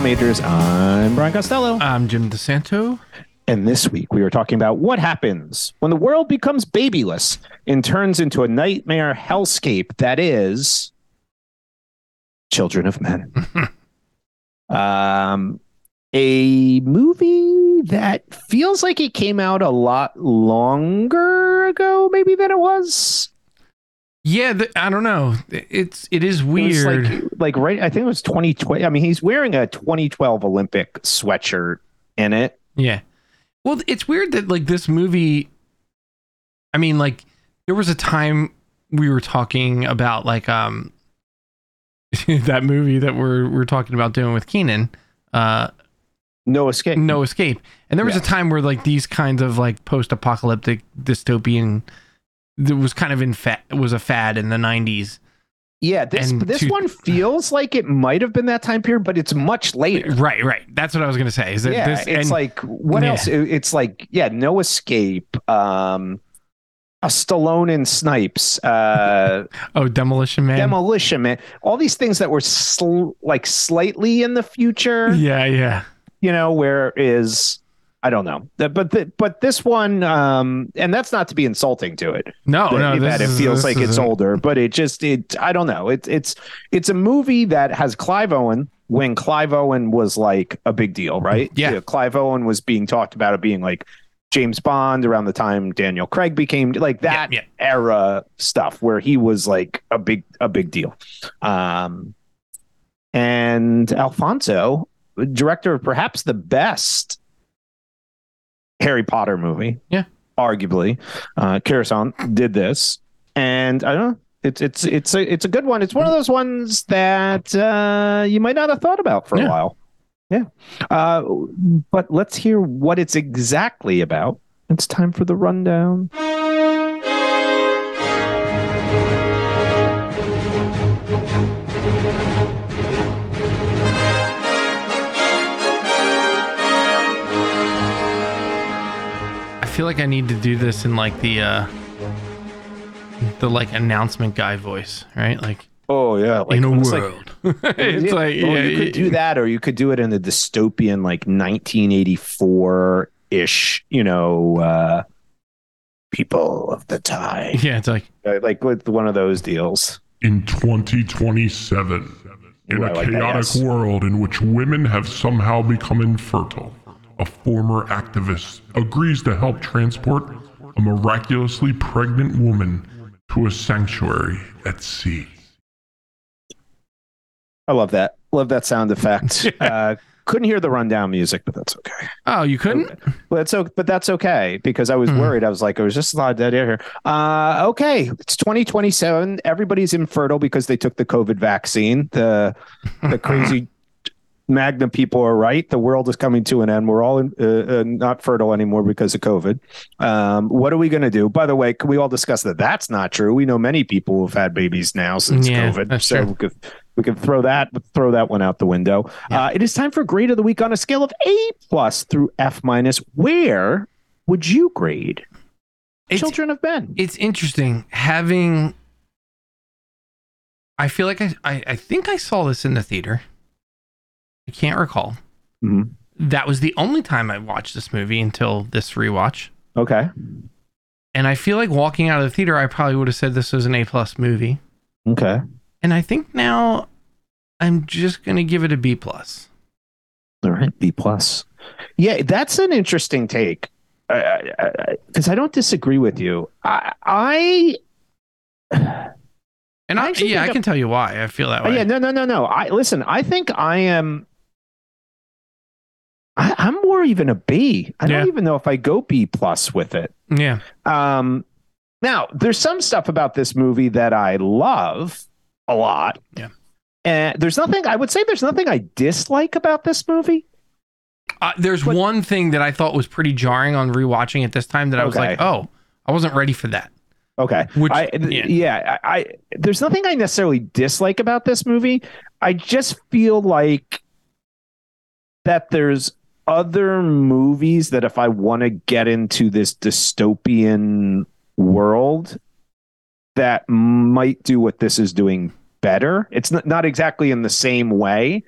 Comm Majors. I'm Brian Costello. I'm Jim DeSanto. And this week we are talking about what happens when the world becomes babyless and turns into a nightmare hellscape that is Children of Men. um, a movie that feels like it came out a lot longer ago, maybe than it was. Yeah, the, I don't know. It's it is weird. It like, like right, I think it was 2020. I mean, he's wearing a 2012 Olympic sweatshirt in it. Yeah. Well, it's weird that like this movie. I mean, like there was a time we were talking about like um that movie that we're we're talking about doing with Keenan. Uh, no escape. No escape. And there was yes. a time where like these kinds of like post-apocalyptic dystopian that was kind of in fat was a fad in the 90s. Yeah, this and this to, one feels like it might have been that time period, but it's much later. Right, right. That's what I was gonna say. Is that yeah, this, it's and, like what yeah. else? It's like yeah, no escape. Um, a Stallone and Snipes. Uh, oh, Demolition Man. Demolition Man. All these things that were sl- like slightly in the future. Yeah, yeah. You know, where is I don't know, but the, but this one, um, and that's not to be insulting to it. No, that, no, that it is, feels like it's older, but it just it. I don't know. It's it's it's a movie that has Clive Owen when Clive Owen was like a big deal, right? Yeah, yeah Clive Owen was being talked about it being like James Bond around the time Daniel Craig became like that yeah, yeah. era stuff where he was like a big a big deal. Um, and Alfonso, director of perhaps the best Harry Potter movie. Yeah. Arguably. Uh Cuarón did this. And I don't know. It's it's it's a it's a good one. It's one of those ones that uh you might not have thought about for yeah. a while. Yeah. Uh but let's hear what it's exactly about. It's time for the rundown. Feel like I need to do this in like the uh the like announcement guy voice, right? Like Oh yeah, like, in a world. Like, it's yeah, like yeah, you could do that, or you could do it in the dystopian like 1984 ish, you know, uh, people of the time. Yeah, it's like like with one of those deals. In 2027, in Ooh, a like chaotic that, yes. world in which women have somehow become infertile, a former activist, agrees to help transport a miraculously pregnant woman to a sanctuary at sea. I love that. Love that sound effect. uh, couldn't hear the rundown music, but that's okay. Oh, you couldn't? Well, it's okay, but that's okay because I was hmm. worried. I was like, I was just a lot of dead air here. Uh, okay, it's 2027. Everybody's infertile because they took the COVID vaccine. The the crazy MAGA people are right. The world is coming to an end. We're all in, uh, uh, not fertile anymore because of COVID. Um, what are we going to do? By the way, can we all discuss that that's not true? We know many people who've had babies now since yeah, COVID. So we could, we could throw that throw that one out the window. Yeah. Uh, it is time for grade of the week on a scale of A plus through F minus. Where would you grade it's, Children of Men? It's interesting having. I feel like I, I, I think I saw this in the theater. I can't recall. Mm-hmm. That was the only time I watched this movie until this rewatch. Okay. And I feel like walking out of the theater, I probably would have said this was an A plus movie. Okay. And I think now I'm just gonna give it a B plus. All right, B plus. Yeah, that's an interesting take because I, I, I, don't disagree with you. I, I and I, yeah, I can tell you why I feel that way. Yeah, no, no, no, no. I listen. I think I am I, am more even a B. I don't even know if I go B plus with it. Yeah. Um. Now, there's some stuff about this movie that I love a lot. Yeah. And there's nothing I would say. There's nothing I dislike about this movie. Uh, there's but, one thing that I thought was pretty jarring on rewatching it this time that I was okay. like, oh, I wasn't ready for that. Okay. Which, I, yeah, yeah I, I, there's nothing I necessarily dislike about this movie. I just feel like that there's other movies that if I want to get into this dystopian world that might do what this is doing better. It's not, not exactly in the same way.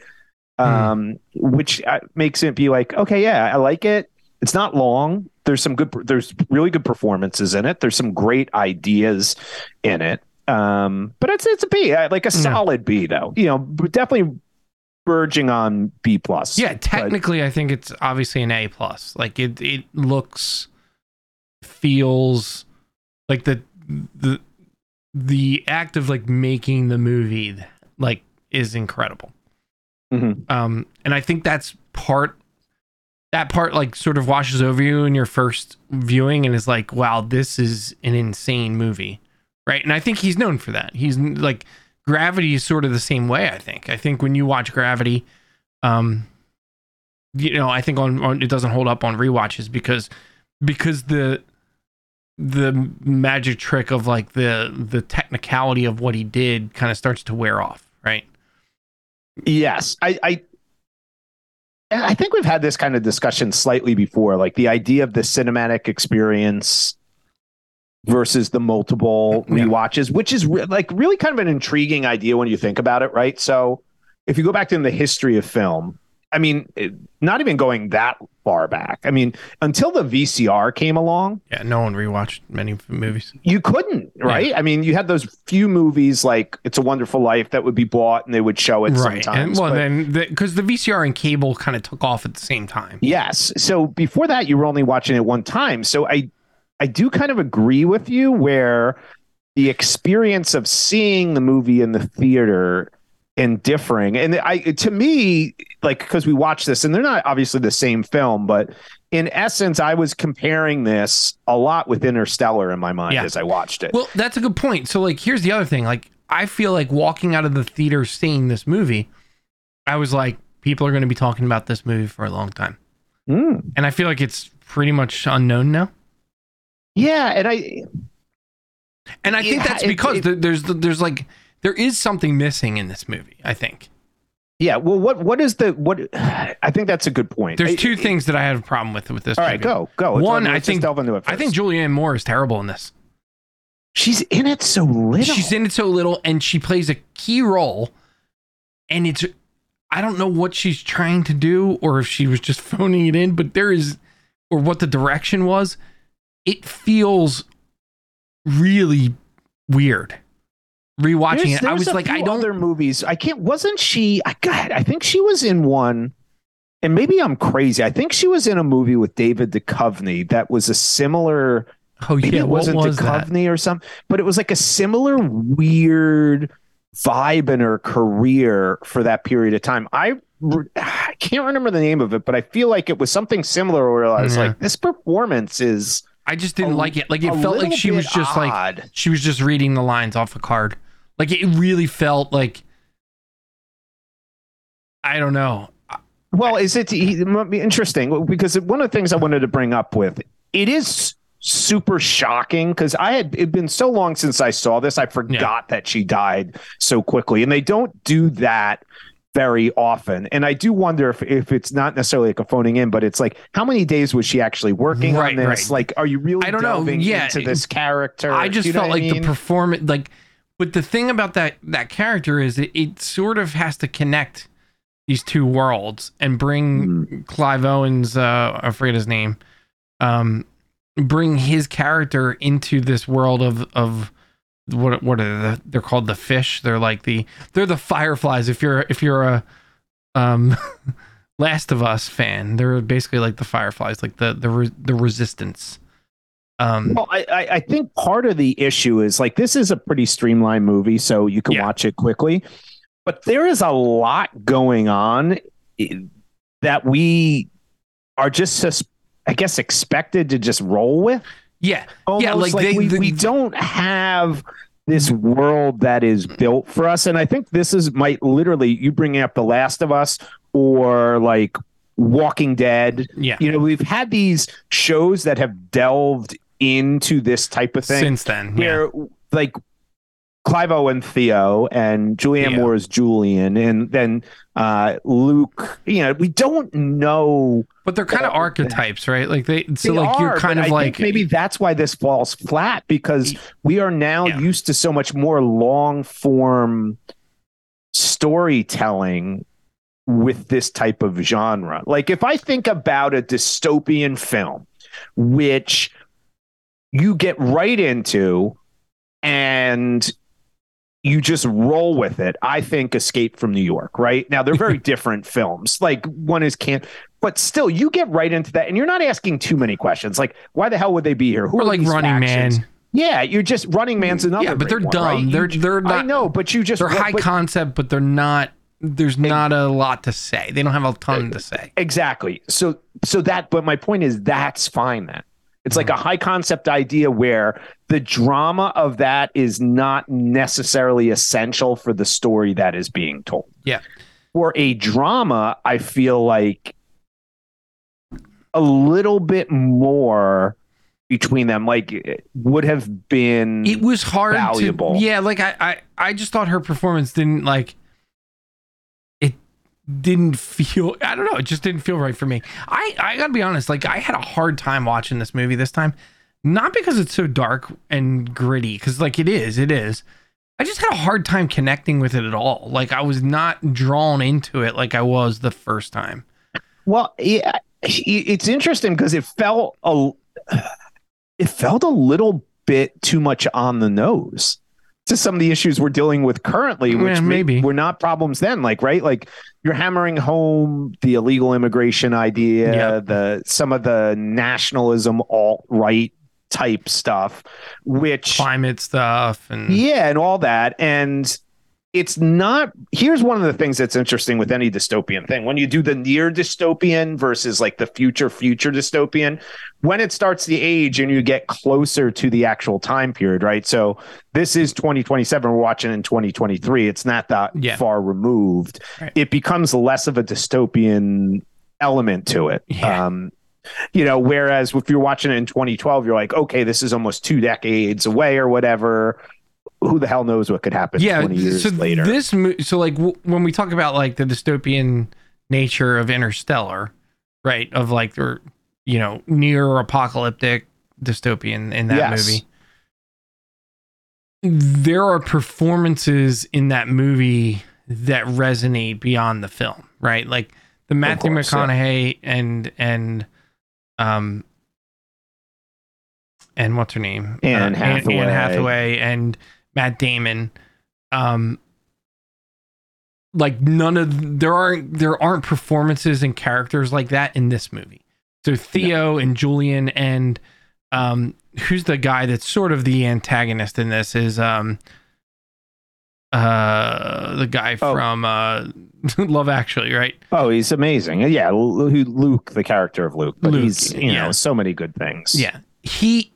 um, mm. which uh, makes it be like, okay, yeah, I like it. It's not long. There's some good. There's really good performances in it. There's some great ideas in it. Um, but it's it's a B, like a solid B, though. You know, definitely verging on B plus. Yeah, technically, but, I think it's obviously an A plus. Like it, it looks, feels like the the the act of like making the movie like is incredible. Mm-hmm. Um, and I think that's part that part like sort of washes over you in your first viewing and is like, wow, this is an insane movie, right? And I think he's known for that. He's like Gravity is sort of the same way. I think. I think when you watch Gravity, um, you know, I think on, on it doesn't hold up on re-watches because because the the magic trick of like the the technicality of what he did kind of starts to wear off, right? Yes, I, I I think we've had this kind of discussion slightly before, like the idea of the cinematic experience versus the multiple yeah. rewatches, which is re- like really kind of an intriguing idea when you think about it, right? So if you go back to the history of film, I mean, it, not even going that far back. I mean, until the VCR came along. Yeah, no one rewatched many movies. You couldn't, right? Yeah. I mean, you had those few movies like It's a Wonderful Life that would be bought and they would show it right. sometimes. And, well, but, then because the, the VCR and cable kind of took off at the same time. Yes. So before that, you were only watching it one time. So I, I do kind of agree with you where the experience of seeing the movie in the theater and differing. And I, to me, like, because we watched this and they're not obviously the same film, but in essence, I was comparing this a lot with Interstellar in my mind yeah. as I watched it. Well, that's a good point. So, like, here's the other thing. Like, I feel like walking out of the theater seeing this movie, I was like, people are going to be talking about this movie for a long time. Mm. And I feel like it's pretty much unknown now. Yeah. And I, and I think that's because it, it, there's there's like there is something missing in this movie. I think. Yeah. Well, what what is the what? I think that's a good point. There's two things that I have a problem with with this. All movie. right, go go. Let's, One, I think delve into it I think Julianne Moore is terrible in this. She's in it so little. She's in it so little, and she plays a key role. And it's, I don't know what she's trying to do, or if she was just phoning it in. But there is, or what the direction was. It feels really weird rewatching there's, it, I was like, I don't. Other movies, I can't. Wasn't she? I got. I think she was in one, and maybe I'm crazy. I think she was in a movie with David Duchovny that was a similar. Oh yeah, it wasn't was Duchovny that? or something, but it was like a similar weird vibe in her career for that period of time. I I can't remember the name of it, but I feel like it was something similar where I was yeah. like, this performance is. I just didn't a, like it. Like it felt like she was just odd. like she was just reading the lines off a card. Like it really felt like I don't know. Well, is it, it might be interesting because one of the things I wanted to bring up with it is super shocking because I had it been so long since I saw this, I forgot yeah. that she died so quickly, and they don't do that very often. And I do wonder if, if it's not necessarily like a phoning in, but it's like how many days was she actually working right, on this? Right. Like, are you really I don't know. Yeah, into this character? I just felt like mean? the performance, like but the thing about that that character is it, it sort of has to connect these two worlds and bring mm. Clive Owens, uh, I forget his name, um, bring his character into this world of of what what are they? They're called the fish. They're like the they're the fireflies. If you're if you're a um Last of Us fan, they're basically like the fireflies, like the the the resistance. Um, well, I, I think part of the issue is like this is a pretty streamlined movie, so you can yeah. watch it quickly. But there is a lot going on that we are just, I guess, expected to just roll with. Yeah, Almost yeah, like, like they, we, the, we don't have this world that is built for us, and I think this is might literally you bringing up The Last of Us or like Walking Dead. Yeah. You know, we've had these shows that have delved into this type of thing since then. Where yeah. like Clive Owen Theo and Julianne Theo. Moore is Julian, and then uh, Luke. You know, we don't know, but they're kind of archetypes, right? Like they, so they like are, you're kind of I like maybe that's why this falls flat because we are now yeah. used to so much more long form storytelling with this type of genre. Like if I think about a dystopian film, which you get right into and you just roll with it. I think Escape from New York, right? Now they're very different films. Like one is can't but still you get right into that and you're not asking too many questions. Like why the hell would they be here? Who or are like Running factions? Man. Yeah, you're just Running Man's another. Yeah, but they're one, dumb. Right? They're they're not. I know, but you just they're high but, concept, but they're not. There's not a lot to say. They don't have a ton to say. Exactly. So so that. But my point is that's fine then. It's like a high concept idea where the drama of that is not necessarily essential for the story that is being told. Yeah. For a drama, I feel like a little bit more between them like would have been it was hard valuable. To, yeah, like I, I I just thought her performance didn't like didn't feel I don't know, it just didn't feel right for me. I I got to be honest, like I had a hard time watching this movie this time. Not because it's so dark and gritty cuz like it is, it is. I just had a hard time connecting with it at all. Like I was not drawn into it like I was the first time. Well, yeah, it's interesting because it felt a it felt a little bit too much on the nose to some of the issues we're dealing with currently, which yeah, maybe were not problems then. Like, right? Like you're hammering home the illegal immigration idea, yeah. the some of the nationalism alt right type stuff, which climate stuff and yeah, and all that. And it's not here's one of the things that's interesting with any dystopian thing when you do the near dystopian versus like the future future dystopian when it starts the age and you get closer to the actual time period right so this is 2027 we're watching in 2023 it's not that yeah. far removed right. it becomes less of a dystopian element to it yeah. um you know whereas if you're watching it in 2012 you're like okay this is almost two decades away or whatever who the hell knows what could happen yeah, 20 years so later. This so like w- when we talk about like the dystopian nature of Interstellar, right? Of like or you know near apocalyptic dystopian in that yes. movie. There are performances in that movie that resonate beyond the film, right? Like the Matthew course, McConaughey yeah. and and um and what's her name? Anne uh, Hathaway. Anne Hathaway and Matt Damon. Um, like none of there aren't there aren't performances and characters like that in this movie. So Theo and Julian and um, who's the guy that's sort of the antagonist in this is um uh the guy oh. from uh Love Actually, right? Oh, he's amazing. Yeah, Luke, the character of Luke, but Luke, he's you yeah. know so many good things. Yeah, he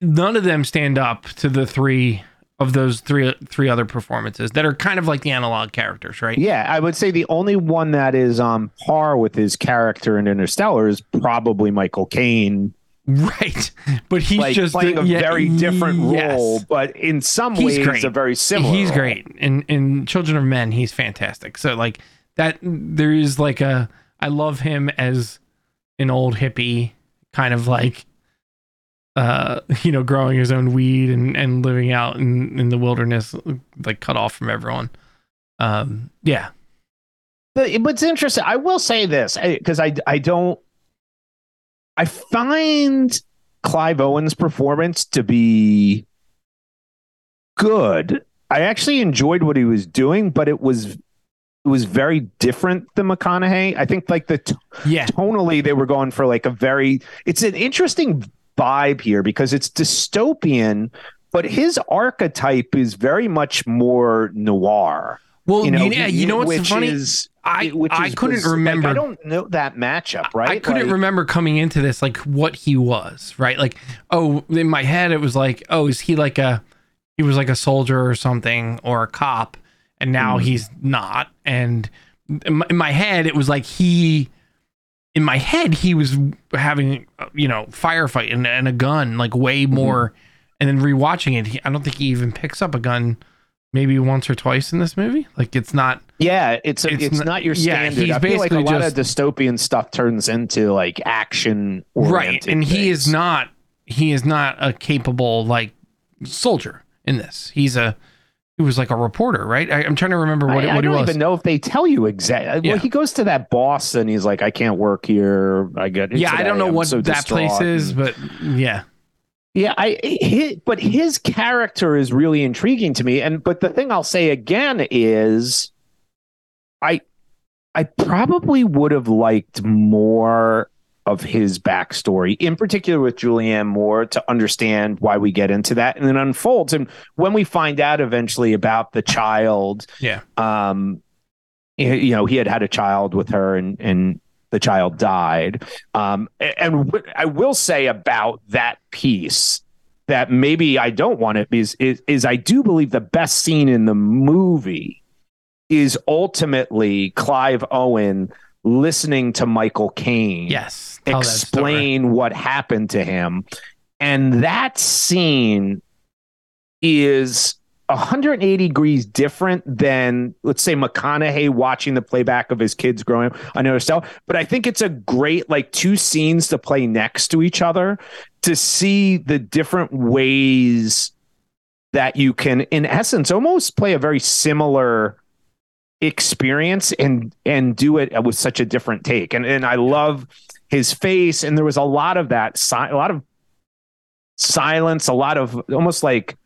none of them stand up to the three of those three three other performances that are kind of like the analog characters, right? Yeah, I would say the only one that is on par with his character in Interstellar is probably Michael Caine. Right, but he's like just playing a, a yeah, very different yes. role, but in some he's ways great. a very similar. He's role. great in in Children of Men. He's fantastic. So like that, there is like a I love him as an old hippie kind of like uh, you know, growing his own weed and, and living out in, in the wilderness, like cut off from everyone. Um, yeah. But what's interesting, I will say this because I, I don't, I find Clive Owen's performance to be good. I actually enjoyed what he was doing, but it was it was very different than McConaughey. I think like the t- yeah tonally they were going for like a very it's an interesting vibe here because it's dystopian, but his archetype is very much more noir. Well, you know, yeah, you know what's funny? Is, I I couldn't was, remember. Like, I don't know that matchup, right? I couldn't like, remember coming into this like what he was, right? Like, oh, in my head it was like, oh, is he like a he was like a soldier or something or a cop, and now mm. he's not. And in my head it was like he in my head he was having you know firefight and, and a gun like way mm-hmm. more mm-hmm. and then rewatching it he, i don't think he even picks up a gun maybe once or twice in this movie like it's not yeah it's a, it's, it's, not your standard yeah, he's I feel like a lot of dystopian stuff turns into like action right and things. he is not he is not a capable like soldier in this he's a he was like a reporter, right? I, am trying to remember what, I, what I don't even know if they tell you exactly. Yeah. Well, he goes to that boss and he's like, "I can't work here. I get yeah. I don't know I'm what so that place is, mm. but yeah, yeah. I his, but his character is really intriguing to me. And but the thing I'll say again is, I I probably would have liked more of his backstory, in particular with Julianne Moore, to understand why we get into that and it unfolds. And when we find out eventually about the child, yeah, um, you know, he had had a child with her and and the child died. Um, and w- I will say about that piece that maybe I don't want it is, is is I do believe the best scene in the movie is ultimately Clive Owen listening to Michael Caine. Yes explain what happened to him. And that scene is 180 degrees different than, let's say, McConaughey watching the playback of his kids growing up. I know so, but I think it's a great, like, two scenes to play next to each other to see the different ways that you can, in essence, almost play a very similar experience and and do it with such a different take. And and I love his face and there was a lot of that a lot of silence a lot of almost like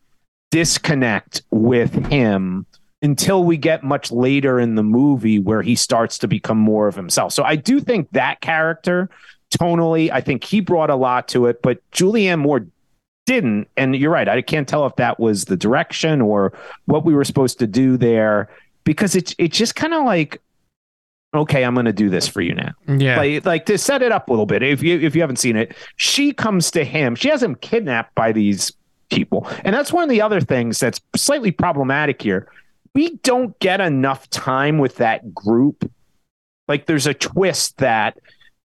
disconnect with him until we get much later in the movie where he starts to become more of himself. So i do think that character tonally i think he brought a lot to it but julianne moore didn't. And you're right i can't tell if that was the direction or what we were supposed to do there because it's it's just kind of like okay, I'm going to do this for you now. Yeah. Like, like to set it up a little bit. If you if you haven't seen it, she comes to him. She has him kidnapped by these people. And that's one of the other things that's slightly problematic here. We don't get enough time with that group. Like there's a twist that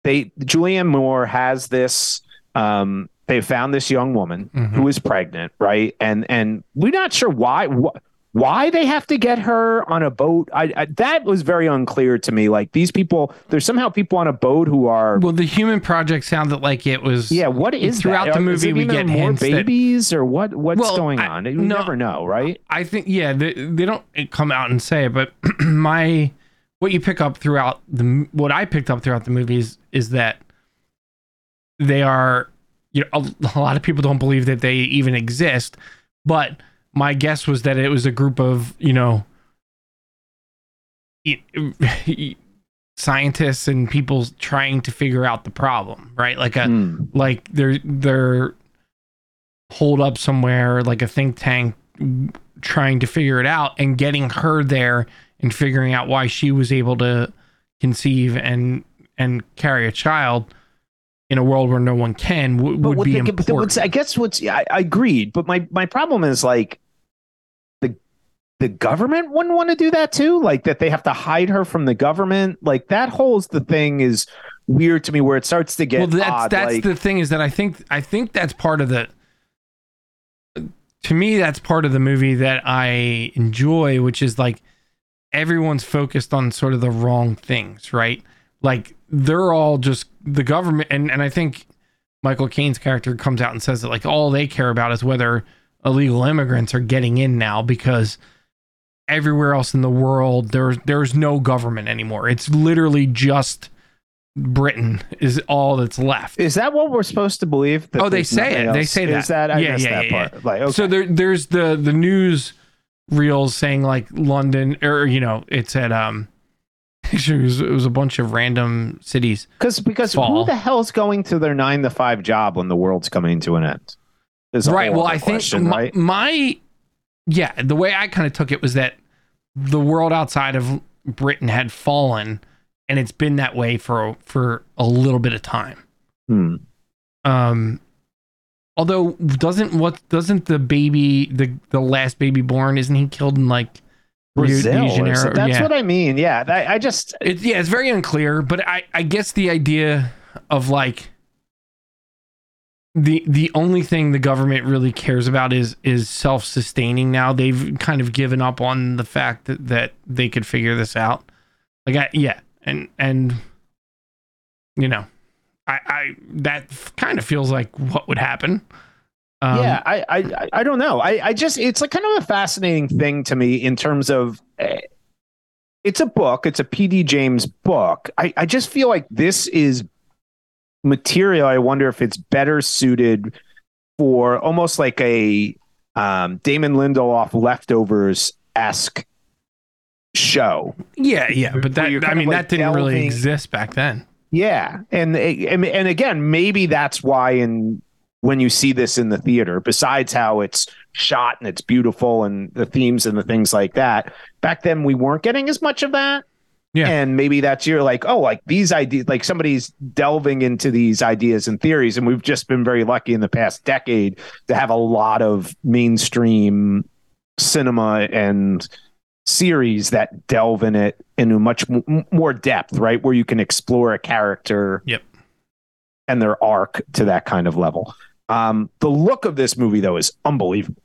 they Julianne Moore has this um they found this young woman mm-hmm. who is pregnant, right? And and we're not sure why what why they have to get her on a boat I, I, that was very unclear to me. Like these people there's somehow people on a boat who are well the human project sounded like it was yeah what is throughout that? the movie we get more babies that, or what what's well, going on? You no, never know right? I think yeah they, they don't come out and say it but my what you pick up throughout the what i picked up throughout the movies is that they are you know a, a lot of people don't believe that they even exist but my guess was that it was a group of you know scientists and people trying to figure out the problem right like a mm. like they're they're hold up somewhere like a think tank trying to figure it out and getting her there and figuring out why she was able to conceive and and carry a child in a world where no one can w- would be important. I guess what's I, I agreed, but my my problem is like the government wouldn't want to do that too, like that they have to hide her from the government. Like that whole the thing is weird to me, where it starts to get. Well, that's odd, that's like, the thing is that I think I think that's part of the. To me, that's part of the movie that I enjoy, which is like everyone's focused on sort of the wrong things, right? Like they're all just the government and and I think Michael Caine's character comes out and says that like all they care about is whether illegal immigrants are getting in now because everywhere else in the world there's there's no government anymore. It's literally just Britain is all that's left. Is that what we're supposed to believe? oh, they say it. Else? They say that. Is that I yeah, yeah, that yeah, part. Like, okay. So there, there's the the news reels saying like London or you know it's at um it was, it was a bunch of random cities. Because because fall. who the hell's going to their nine to five job when the world's coming to an end? is Right. Well, I think my, right? my yeah, the way I kind of took it was that the world outside of Britain had fallen, and it's been that way for for a little bit of time. Hmm. Um, although doesn't what doesn't the baby the the last baby born isn't he killed in like Brazil. So that's yeah. what I mean. Yeah, I, I just it, yeah, it's very unclear, but I I guess the idea of like the the only thing the government really cares about is is self sustaining. Now they've kind of given up on the fact that that they could figure this out. Like I, yeah, and and you know, I I that kind of feels like what would happen. Um, yeah, I, I I don't know. I I just it's like kind of a fascinating thing to me in terms of. Uh, it's a book. It's a P.D. James book. I, I just feel like this is material. I wonder if it's better suited for almost like a um, Damon Lindelof leftovers esque show. Yeah, yeah, but that I mean like that didn't delving. really exist back then. Yeah, and and and again, maybe that's why in when you see this in the theater, besides how it's shot and it's beautiful and the themes and the things like that, back then we weren't getting as much of that. Yeah. And maybe that's you're like, oh, like these ideas, like somebody's delving into these ideas and theories. And we've just been very lucky in the past decade to have a lot of mainstream cinema and series that delve in it into much m- more depth, right? Where you can explore a character. Yep. And their arc to that kind of level. Um, the look of this movie, though, is unbelievable.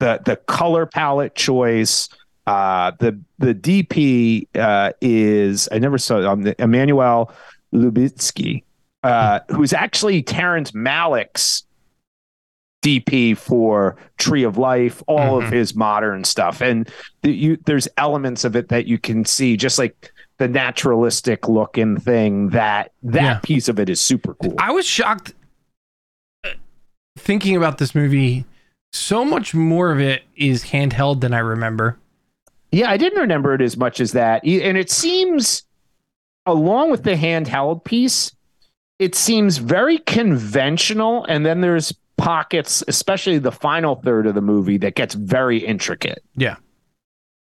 The the color palette choice, uh, the the DP uh, is I never saw um, Emmanuel Lubezki, uh, who's actually Terrence Malick's DP for Tree of Life, all mm-hmm. of his modern stuff, and the, you, there's elements of it that you can see, just like the naturalistic looking thing. That that yeah. piece of it is super cool. I was shocked thinking about this movie, so much more of it is handheld than I remember. Yeah, I didn't remember it as much as that. And it seems, along with the handheld piece, it seems very conventional. And then there's pockets, especially the final third of the movie, that gets very intricate. Yeah.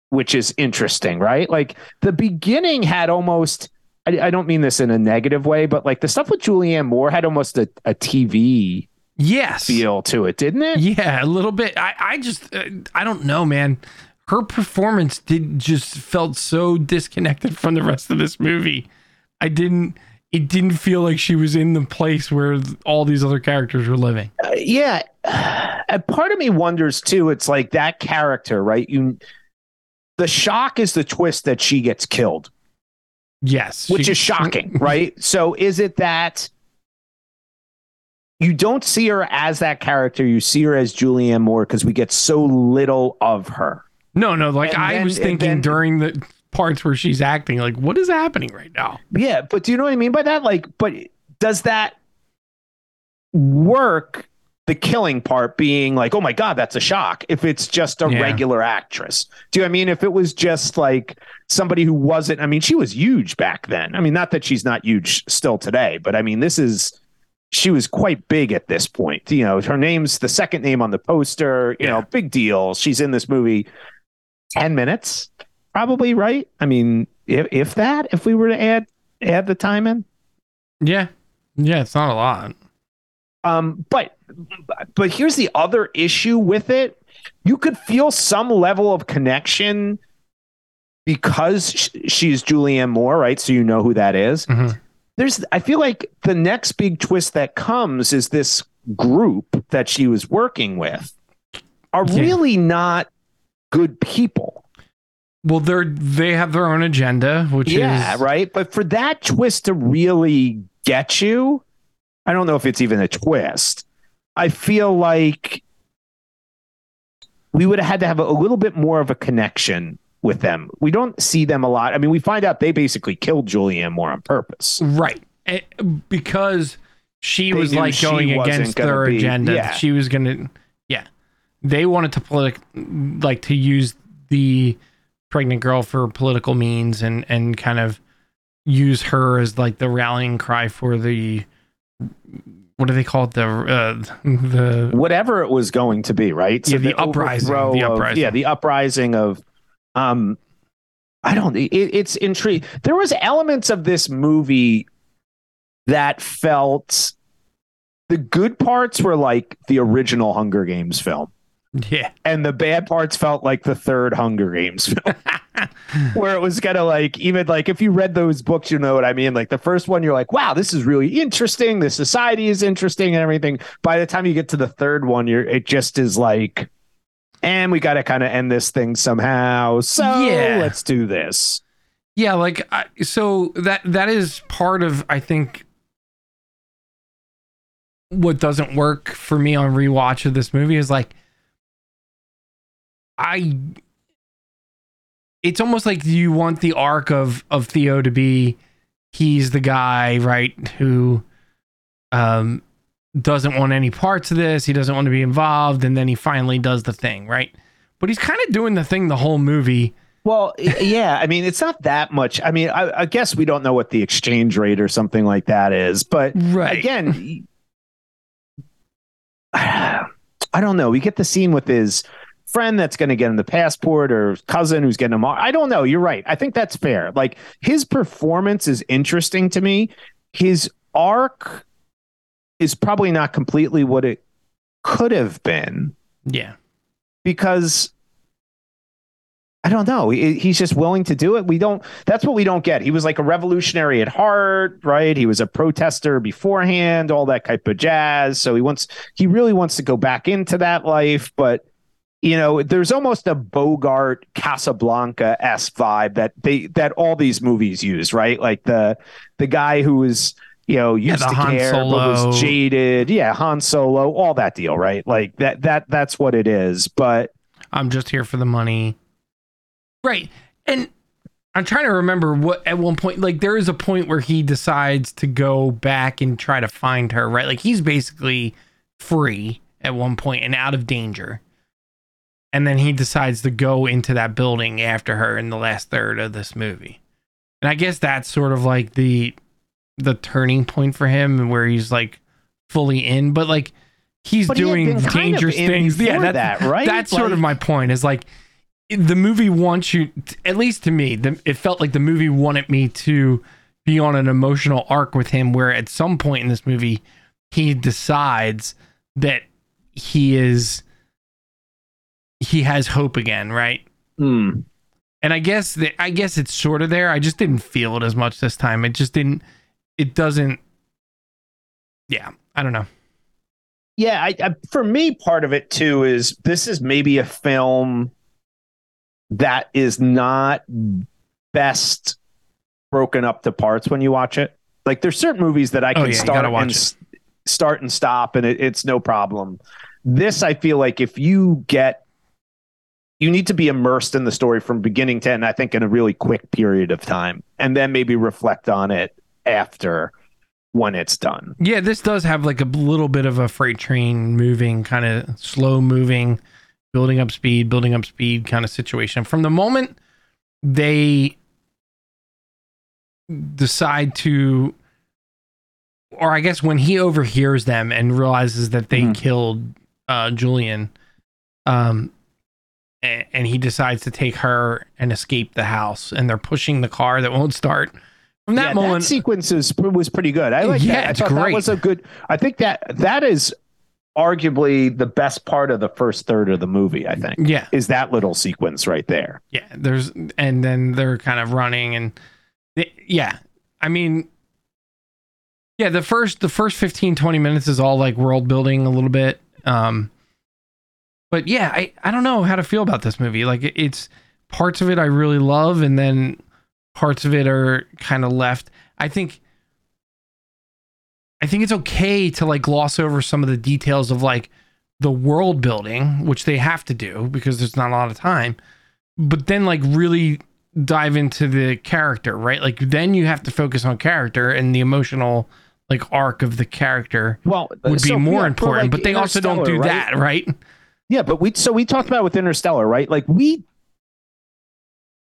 Which is interesting, right? Like the beginning had almost, I, I don't mean this in a negative way, but like the stuff with Julianne Moore had almost a, a TV yes feel to it, didn't it? Yeah, a little bit. I I just uh, I don't know, man. Her performance did just felt so disconnected from the rest of this movie. I didn't it didn't feel like she was in the place where all these other characters were living. Uh, yeah. And part of me wonders too, it's like that character, right? You the shock is the twist that she gets killed. Yes. Which she, is shocking, right? So is it that you don't see her as that character. You see her as Julianne Moore because we get so little of her. No, no. Like and I then, was thinking then, during the parts where she's acting, like, what is happening right now? Yeah, but do you know what I mean by that? Like, but does that work? The killing part being like, oh my God, that's a shock. If it's just a yeah. regular actress, do you know I mean? If it was just like somebody who wasn't, I mean, she was huge back then. I mean, not that she's not huge still today, but I mean, this is she was quite big at this point. You know, her name's the second name on the poster, you yeah. know, big deal. She's in this movie 10 minutes, probably, right? I mean, if, if that, if we were to add add the time in. Yeah. Yeah, it's not a lot. Um, but but here's the other issue with it. You could feel some level of connection because she's Julianne Moore, right? So you know who that is. Mm-hmm there's I feel like the next big twist that comes is this group that she was working with are yeah. really not good people. Well, they're they have their own agenda, which yeah, is right. But for that twist to really get you, I don't know if it's even a twist. I feel like we would have had to have a, little bit more of a connection with them. We don't see them a lot. I mean, we find out they basically killed Julianne Moore on purpose. Right. It, eh, because she they was like going against their be, agenda. Yeah. She was going to. They wanted to politic, like to use the pregnant girl for political means and, and kind of use her as like the rallying cry for the, what do they call it? The, uh, the, whatever it was going to be, right? So yeah, the, the uprising, the uprising. Of, yeah, the uprising of um, I don't. It, it's intriguing. There was elements of this movie that felt the good parts were like the original Hunger Games film. Yeah. And the bad parts felt like the third Hunger Games film. where it was kind of like even like if you read those books, you know what I mean. Like the first one, you're like, wow, this is really interesting. The society is interesting and everything. By the time you get to the third one, you're it just is like and we got to kind of end this thing somehow. So yeah. let's do this. Yeah, like I, so that that is part of I think what doesn't work for me on rewatch of this movie is like I it's almost like you want the arc of of Theo to be he's the guy, right, who um doesn't want any parts of this, he doesn't want to be involved and then he finally does the thing, right? But he's kind of doing the thing the whole movie. Well, yeah, I mean, it's not that much. I mean, I, I, guess we don't know what the exchange rate or something like that is, but right. again, I don't know. We get the scene with his friend that's going to get him the passport or cousin who's getting him. I don't know. You're right. I think that's fair. Like his performance is interesting to me. His arc is probably not completely what it could have been. Yeah. Because I don't know. He, he's just willing to do it. We don't. That's what we don't get. He was like a revolutionary at heart, right? He was a protester beforehand, all that type of jazz. So he wants. He really wants to go back into that life, but you know, there's almost a Bogart Casablanca s vibe that they that all these movies use, right? Like the the guy who was you know used yeah, to Han care Solo. but was jaded, yeah, Han Solo, all that deal, right? Like that that that's what it is. But I'm just here for the money, right? And I'm trying to remember what at one point, like there is a point where he decides to go back and try to find her, right? Like he's basically free at one point and out of danger and then he decides to go into that building after her in the last third of this movie. And I guess that's sort of like the the turning point for him where he's like fully in, but like he's but doing he dangerous things. Yeah, that, that, right? That's like, sort of my point. Is like the movie wants you, at least to me, the, it felt like the movie wanted me to be on an emotional arc with him, where at some point in this movie he decides that he is he has hope again, right? Hmm. And I guess that I guess it's sort of there. I just didn't feel it as much this time. It just didn't. It doesn't. Yeah, I don't know. Yeah, I, I, for me, part of it too is this is maybe a film that is not best broken up to parts when you watch it. Like there's certain movies that I oh, can oh, yeah, start and it. start and stop, and it, it's no problem. This I feel like if you get you need to be immersed in the story from beginning to end, I think, in a really quick period of time, and then maybe reflect on it after when it's done. Yeah, this does have like a little bit of a freight train moving, kind of slow moving, building up speed, building up speed kind of situation. From the moment they decide to, or I guess when he overhears them and realizes that they mm-hmm. killed uh, Julian, um, and he decides to take her and escape the house and they're pushing the car that won't start. From that yeah, moment that sequence is, was pretty good. I like yeah, that. I thought great. that was a good i think that that is arguably the best part of the first third of the movie i think yeah. is that little sequence right there. Yeah there's and then they're kind of running and yeah i mean yeah the first the first 15 20 minutes is all like world building a little bit. Um but yeah, I, I don't know how to feel about this movie. Like it's parts of it I really love, and then parts of it are kind of left. I think I think it's okay to like gloss over some of the details of like the world building, which they have to do because there's not a lot of time. But then like really dive into the character, right? Like then you have to focus on character and the emotional like arc of the character. Well, would so, be more yeah, important, like but they also don't do right? that, right? Yeah, but we so we talked about with Interstellar, right? Like we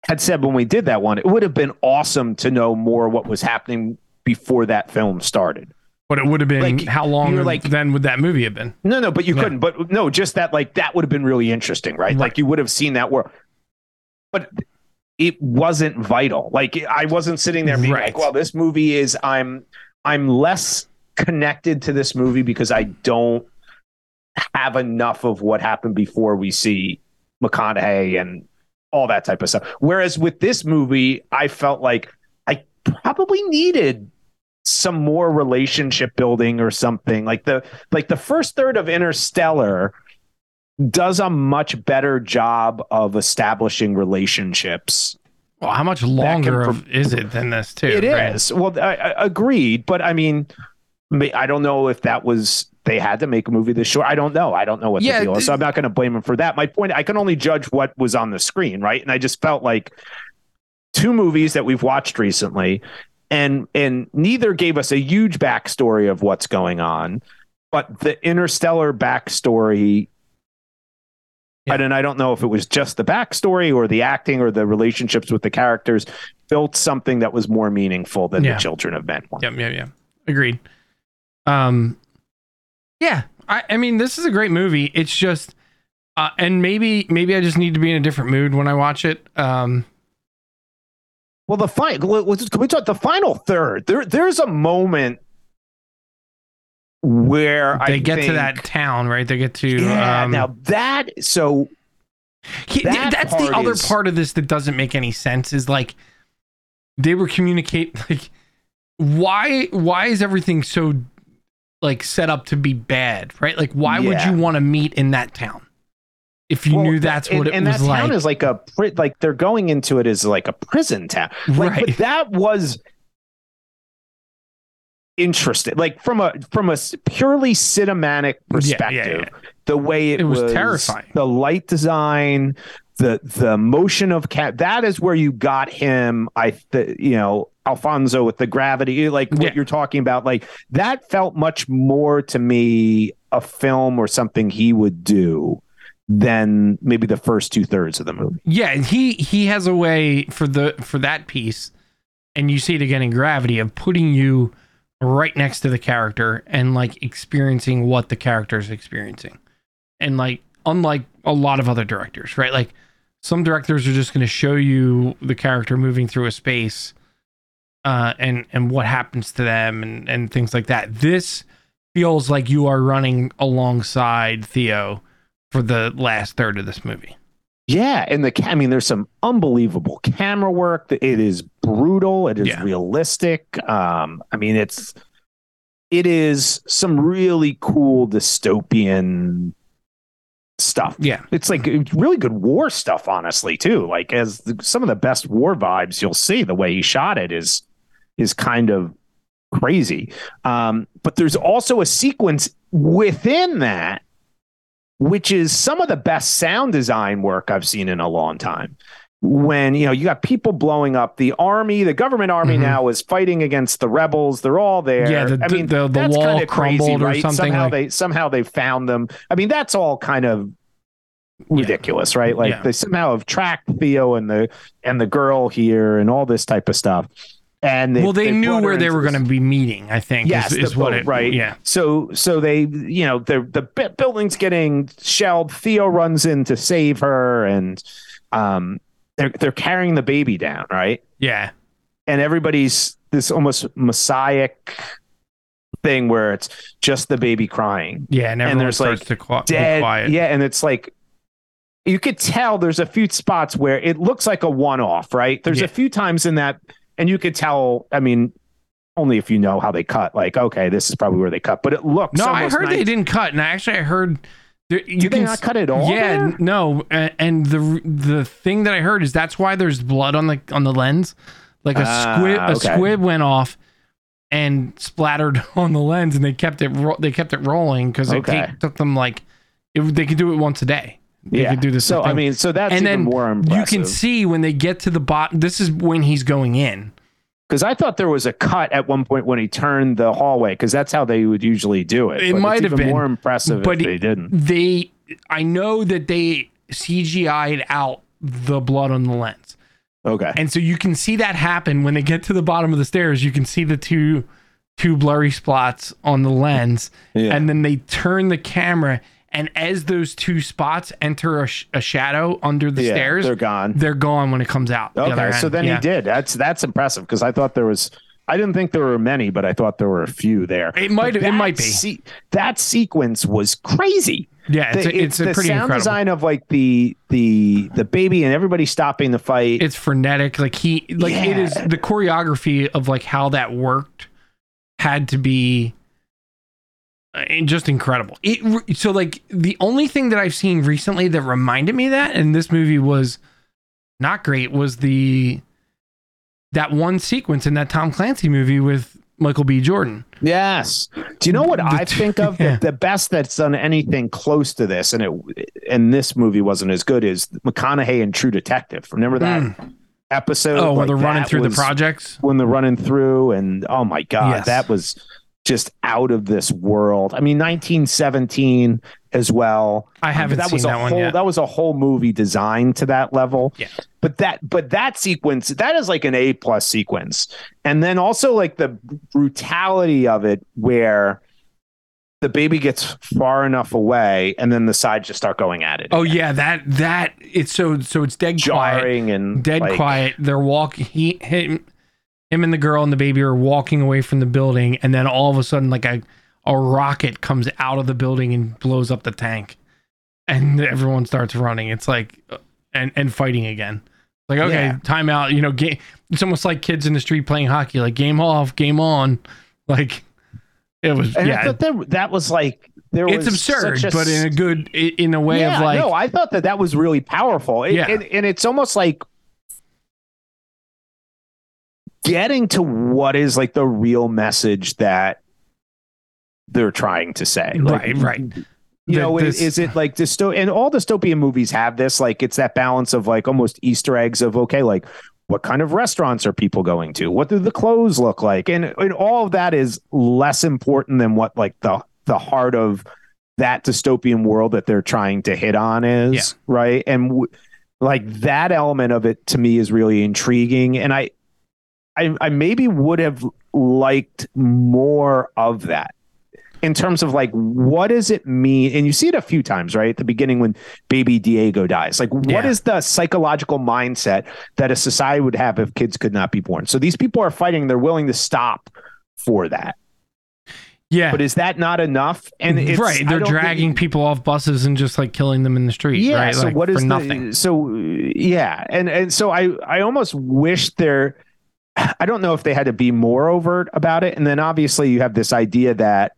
had said when we did that one, it would have been awesome to know more what was happening before that film started. But it would have been like, how long like, then would that movie have been? No, no, but you yeah. couldn't. But no, just that like that would have been really interesting, right? right. Like you would have seen that world. But it wasn't vital. Like I wasn't sitting there being right. like, well, this movie is I'm I'm less connected to this movie because I don't have enough of what happened before we see McConaughey and all that type of stuff. Whereas with this movie, I felt like I probably needed some more relationship building or something. Like the like the first third of Interstellar does a much better job of establishing relationships. Well, how much longer of, is it than this too? It right? is. Well, I, I agreed, but I mean, I don't know if that was they had to make a movie this short. I don't know. I don't know what yeah, the deal is. So I'm not going to blame him for that. My point, I can only judge what was on the screen, right? And I just felt like two movies that we've watched recently, and and neither gave us a huge backstory of what's going on, but the interstellar backstory. Yeah. And I don't know if it was just the backstory or the acting or the relationships with the characters built something that was more meaningful than yeah. the Children of Men. One. Yep, yeah, yeah. Agreed. Um, yeah, I, I mean, this is a great movie. It's just, uh, and maybe maybe I just need to be in a different mood when I watch it. Um, well, the final. Can we talk the final third? There, there's a moment where they I get think, to that town, right? They get to yeah. Um, now that so he, that that's the other is, part of this that doesn't make any sense. Is like they were communicate like why why is everything so like set up to be bad, right? Like why yeah. would you want to meet in that town? If you well, knew that's and, what it and was that like. town is like a like they're going into it as like a prison town. Like, right. But that was interesting. Like from a from a purely cinematic perspective, yeah, yeah, the way it, it was, was, terrifying. The light design, the the motion of cat that is where you got him i the, you know alfonso with the gravity like what yeah. you're talking about like that felt much more to me a film or something he would do than maybe the first two thirds of the movie. Yeah he he has a way for the for that piece and you see it again in gravity of putting you right next to the character and like experiencing what the character is experiencing. And like unlike a lot of other directors right? Like some directors are just going to show you the character moving through a space uh, and and what happens to them and and things like that. This feels like you are running alongside Theo for the last third of this movie. Yeah, and the I mean, there's some unbelievable camera work. It is brutal. It is yeah. realistic. Um, I mean, it's it is some really cool dystopian stuff. Yeah. It's like really good war stuff, honestly, too. Like as the, some of the best war vibes you'll see, the way he shot it is is kind of crazy. Um, but there's also a sequence within that, which is some of the best sound design work I've seen in a long time. When you know you got people blowing up the army, the government army mm-hmm. now is fighting against the rebels. They're all there. Yeah, the, I mean the, the, the that's wall crazy, right? Somehow like... they somehow they found them. I mean that's all kind of ridiculous, yeah. right? Like yeah. they somehow have tracked Theo and the and the girl here and all this type of stuff. And they, well, they, they knew where they were going to be meeting. I think. Yes, is, is what it right. Yeah. So so they you know the the building's getting shelled. Theo runs in to save her, and um they're they're carrying the baby down, right? Yeah. And everybody's this almost messiah-ic thing where it's just the baby crying. Yeah, and, and there's like qu- dead. Yeah, and it's like you could tell there's a few spots where it looks like a one-off, right? There's yeah. a few times in that, and you could tell. I mean, only if you know how they cut. Like, okay, this is probably where they cut, but it looks. No, I heard nice. they didn't cut, and actually, I heard. There, you Did can, they not cut it all? Yeah, there? no, and the the thing that I heard is that's why there's blood on the on the lens. Like a uh, squib, a okay. squib went off and splattered on the lens, and they kept it ro- they kept it rolling because okay. it took them like it, they could do it once a day. They yeah. do this. So I mean, so that's and then more impressive. You can see when they get to the bottom. This is when he's going in. Because I thought there was a cut at one point when he turned the hallway, because that's how they would usually do it. It might have been more impressive but if they didn't. They, I know that they CGI'd out the blood on the lens. Okay. And so you can see that happen when they get to the bottom of the stairs. You can see the two two blurry spots on the lens, yeah. and then they turn the camera and as those two spots enter a, sh- a shadow under the yeah, stairs, they're gone. They're gone when it comes out. Okay, so then yeah. he did. That's that's impressive because I thought there was. I didn't think there were many, but I thought there were a few there. It might. It might be. Se- that sequence was crazy. Yeah, it's, the, a, it's a the pretty sound incredible. design of like the the the baby and everybody stopping the fight. It's frenetic. Like he like yeah. it is the choreography of like how that worked had to be uh, just incredible. It so like the only thing that I've seen recently that reminded me that, and this movie was not great, was the that one sequence in that Tom Clancy movie with Michael B. Jordan. Yes. Do you know what I think of? Yeah. The, the, best that's done anything close to this, and it and this movie wasn't as good, is McConaughey and True Detective. Remember that mm. episode? Oh, like when they're running through the projects? When they're running through, and oh my God, yes. that was just out of this world. I mean, 1917 as well. I haven't that seen was a that whole, yet. That was a whole movie designed to that level. Yeah. But that but that sequence that is like an A plus sequence, and then also like the brutality of it where the baby gets far enough away and then the sides just start going at it. Oh again. yeah, that that it's so so it's dead jarring quiet, and dead like, quiet. They're walking. He him him and the girl and the baby are walking away from the building, and then all of a sudden, like a a rocket comes out of the building and blows up the tank, and everyone starts running. It's like uh, and and fighting again. Like okay, yeah. time out. You know, game. It's almost like kids in the street playing hockey. Like game off, game on. Like it was. And yeah, that, that was like there it's absurd, but in a good, in a way yeah, of like. No, I thought that that was really powerful. It, yeah, and, and it's almost like getting to what is like the real message that they're trying to say. Like, right, right. You know, this, is it like dysto and all dystopian movies have this, like it's that balance of like almost Easter eggs of okay, like what kind of restaurants are people going to? What do the clothes look like? And, and all of that is less important than what like the the heart of that dystopian world that they're trying to hit on is, yeah. right? And w- like that element of it to me is really intriguing. And I I, I maybe would have liked more of that in terms of like what does it mean? And you see it a few times right? At the beginning when baby diego dies. Like what yeah. is the psychological mindset that a society would have if kids could not be born? So these people are fighting. They're willing to stop for that. Yeah. But is that not enough? And right. They're dragging think, people off buses and just like killing them in the street yeah right? so like, what is the, nothing. so yeah. And and so i i almost wish there I don't know if they had to be more overt about it. And then obviously you have this idea that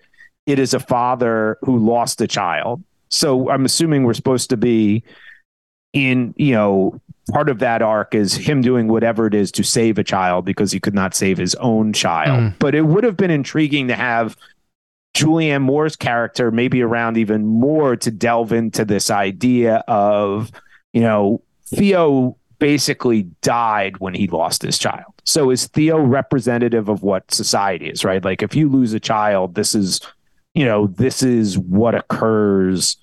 it is a father who lost a child. So I'm assuming we're supposed to be in, you know, part of that arc is him doing whatever it is to save a child because he could not save his own child. Mm. But it would have been intriguing to have Julianne Moore's character maybe around even more to delve into this idea of, you know, Theo basically died when he lost his child. So is Theo representative of what society is, right? Like if you lose a child, this is, you know, this is what occurs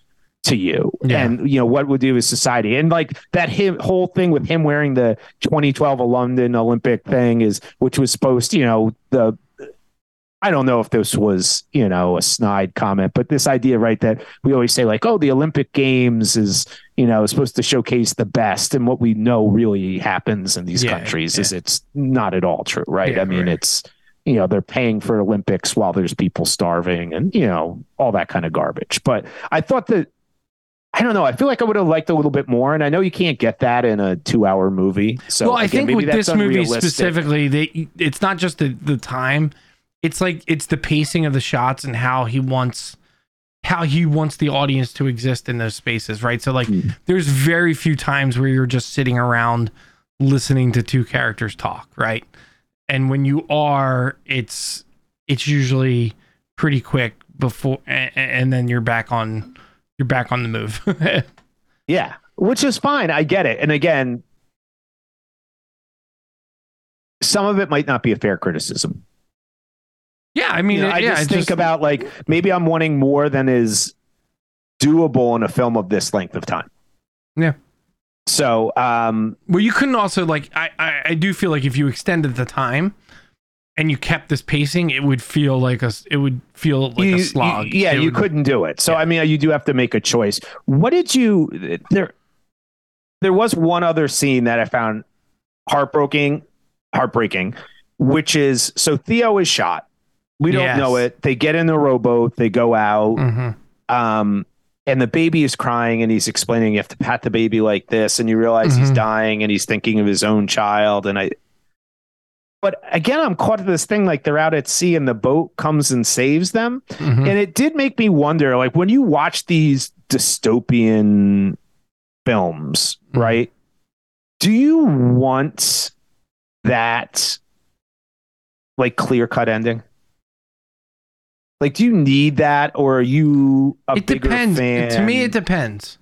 to you. Yeah. And you know, what would do is society. And like that him whole thing with him wearing the 2012 London Olympic thing is which was supposed, you know, the I don't know if this was, you know, a snide comment, but this idea, right, that we always say, like, oh, the Olympic Games is, you know, supposed to showcase the best. And what we know really happens in these yeah, countries yeah. is it's not at all true, right? Yeah, I mean, right. it's, you know, they're paying for Olympics while there's people starving and, you know, all that kind of garbage. But I thought that, I don't know. I feel like I would have liked a little bit more, and I know you can't get that in a two-hour movie. So, well, I again, think with this movie specifically, they it's not just the the time it's like it's the pacing of the shots and how he wants how he wants the audience to exist in those spaces, right? So like mm. there's very few times where you're just sitting around listening to two characters talk, right? And when you are, it's it's usually pretty quick before and, and then you're back on you're back on the move. yeah, which is fine. I get it. And again, some of it might not be a fair criticism yeah, I mean, you know, I just think just... about like maybe I'm wanting more than is doable in a film of this length of time. Yeah. So, um, well, you couldn't also like I, I I do feel like if you extended the time and you kept this pacing, it would feel like a it would feel like you, a slog. You, yeah, it you would, couldn't do it. So, yeah. I mean, you do have to make a choice. What did you there? There was one other scene that I found heartbreaking, heartbreaking, which is so Theo is shot we don't yes. know it. They get in the rowboat, they go out, mm-hmm. um, and the baby is crying, and he's explaining you have to pat the baby like this, and you realize mm-hmm. he's dying, and he's thinking of his own child, and I. But again, I'm caught in this thing like they're out at sea, and the boat comes and saves them, mm-hmm. and it did make me wonder, like when you watch these dystopian films, mm-hmm. right? Do you want that like clear cut ending? Like, do you need that, or are you a it bigger depends. fan? To me, it depends.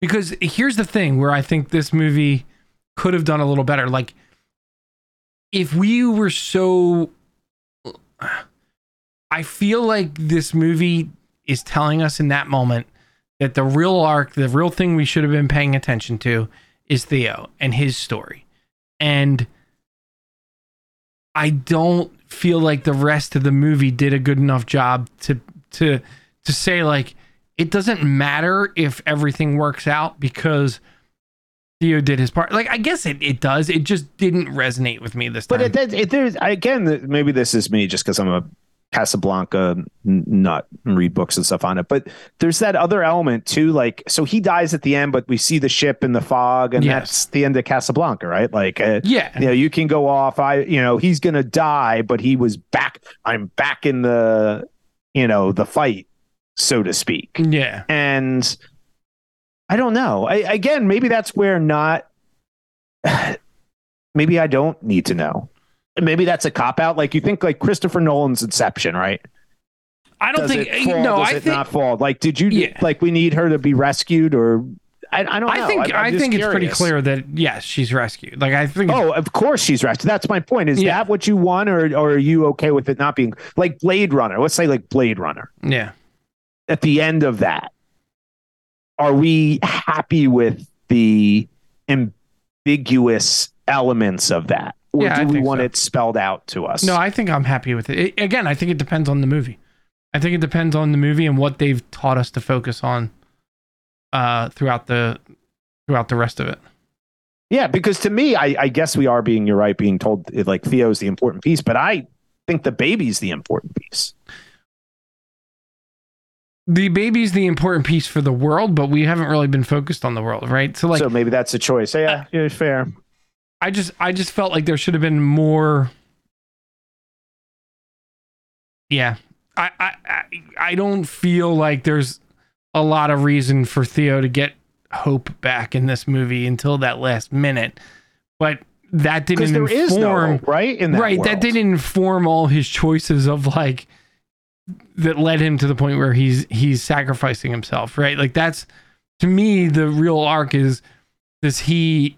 Because here's the thing where I think this movie could have done a little better. Like, if we were so. I feel like this movie is telling us in that moment that the real arc, the real thing we should have been paying attention to is Theo and his story. And I don't feel like the rest of the movie did a good enough job to to to say like it doesn't matter if everything works out because Theo did his part. Like I guess it, it does. It just didn't resonate with me this time. But it, it, there's again, maybe this is me just because I'm a Casablanca nut and read books and stuff on it. But there's that other element too. Like, so he dies at the end, but we see the ship in the fog, and Yes. that's the end of Casablanca, right? Like, uh, yeah. you know, you can go off. I, you know, he's gonna die, but he was back. I'm back in the, you know, the fight, so to speak. Yeah. And I don't know. I, again, maybe that's where not. maybe I don't need to know. Maybe that's a cop out. Like you think, like Christopher Nolan's Inception, right? I don't Does think fall? no, Does I it think not fall? Like, did you Yeah. like we need her to be rescued, or I, I don't know. I think I just think it's pretty clear that yes, she's rescued. Like I think Oh, of course she's rescued. That's my point. Is Yeah. that what you want, or or are you okay with it not being like Blade Runner? Let's say like Blade Runner. yeah. At the end of that, are we happy with the ambiguous elements of that, or Yeah, I we want so. it spelled out to us? No, I think I'm happy with it. it. Again, I think it depends on the movie. I think it depends on the movie and what they've taught us to focus on uh throughout the throughout the rest of it. Yeah, because to me, I, I guess we are being, you're right, being told like Theo's the important piece, but I think the baby's the important piece. The baby's the important piece for the world, but we haven't really been focused on the world, right? So like so maybe that's a choice. Yeah, yeah, fair. I just I just felt like there should have been more Yeah. I I I, don't feel like there's a lot of reason for Theo to get hope back in this movie until that last minute. But that didn't there is no inform hope, right? In that right, that didn't inform all his choices of like that led him to the point where he's he's sacrificing himself, right? Like that's to me the real arc is does he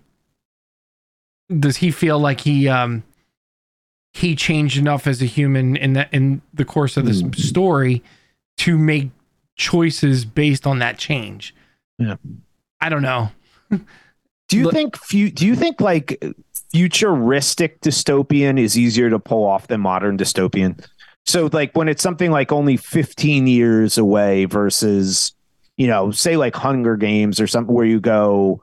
does he feel like he um he changed enough as a human in that in the course of this Hmm. story to make choices based on that change. Yeah. I don't know. Do you Look- think fu- do you think like futuristic dystopian is easier to pull off than modern dystopian? So like when it's something like only 15 years away versus you know, say like Hunger Games or something where you go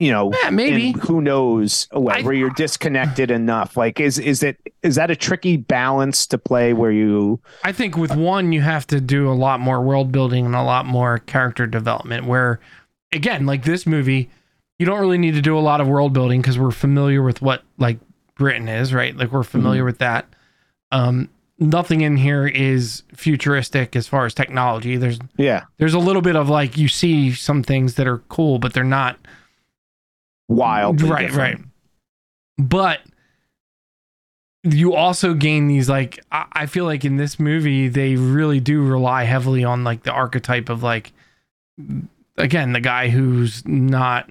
you know, Yeah, maybe. who knows what, I- where you're disconnected enough. Like is is it is that a tricky balance to play where you I think with one, you have to do a lot more world building and a lot more character development. Where, again, like this movie, you don't really need to do a lot of world building because we're familiar with what like Britain is, right? Like we're familiar with that. Um, nothing in here is futuristic as far as technology. There's yeah, there's a little bit of like you see some things that are cool, but they're not wild. right, right. But you also gain these like I, I feel like in this movie they really do rely heavily on like the archetype of like again the guy who's not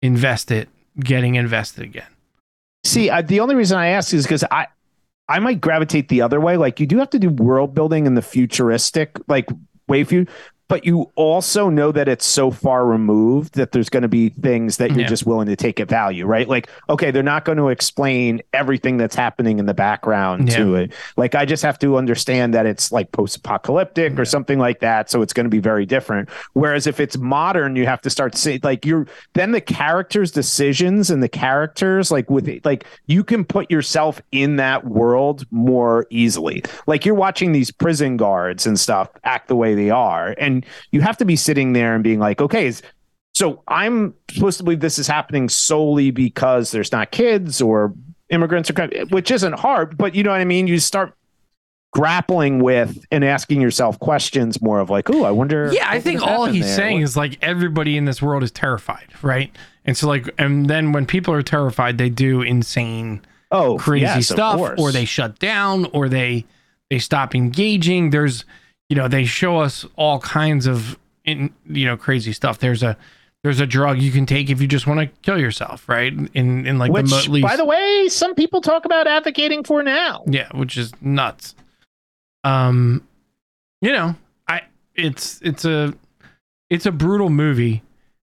invested getting invested again. See, I, the only reason I ask is because I, I might gravitate the other way. Like you do have to do world building in the futuristic, like way few, but you also know that it's so far removed that there's going to be things that you're Yeah. just willing to take at value, right? Like, okay, they're not going to explain everything that's happening in the background to it. Like, I just have to understand that it's like post-apocalyptic or something like that, so it's going to be very different. Whereas if it's modern, you have to start saying like you're then the characters' decisions and the characters like with like you can put yourself in that world more easily. Like you're watching these prison guards and stuff act the way they are, and you have to be sitting there and being like, okay, is so I'm supposed to believe this is happening solely because there's not kids or immigrants or which isn't hard, but you know what I mean. You start grappling with and asking yourself questions more of like, oh, I wonder. Yeah, I think all he's there? saying What- is like everybody in this world is terrified, right? And so like and then when people are terrified, they do insane oh crazy yes, stuff or they shut down or they they stop engaging there's you know they show us all kinds of in you know crazy stuff. There's a there's a drug you can take if you just want to kill yourself right? In in like which the least by the way some people talk about advocating for now. Yeah which is nuts. Um you know i it's it's a it's a brutal movie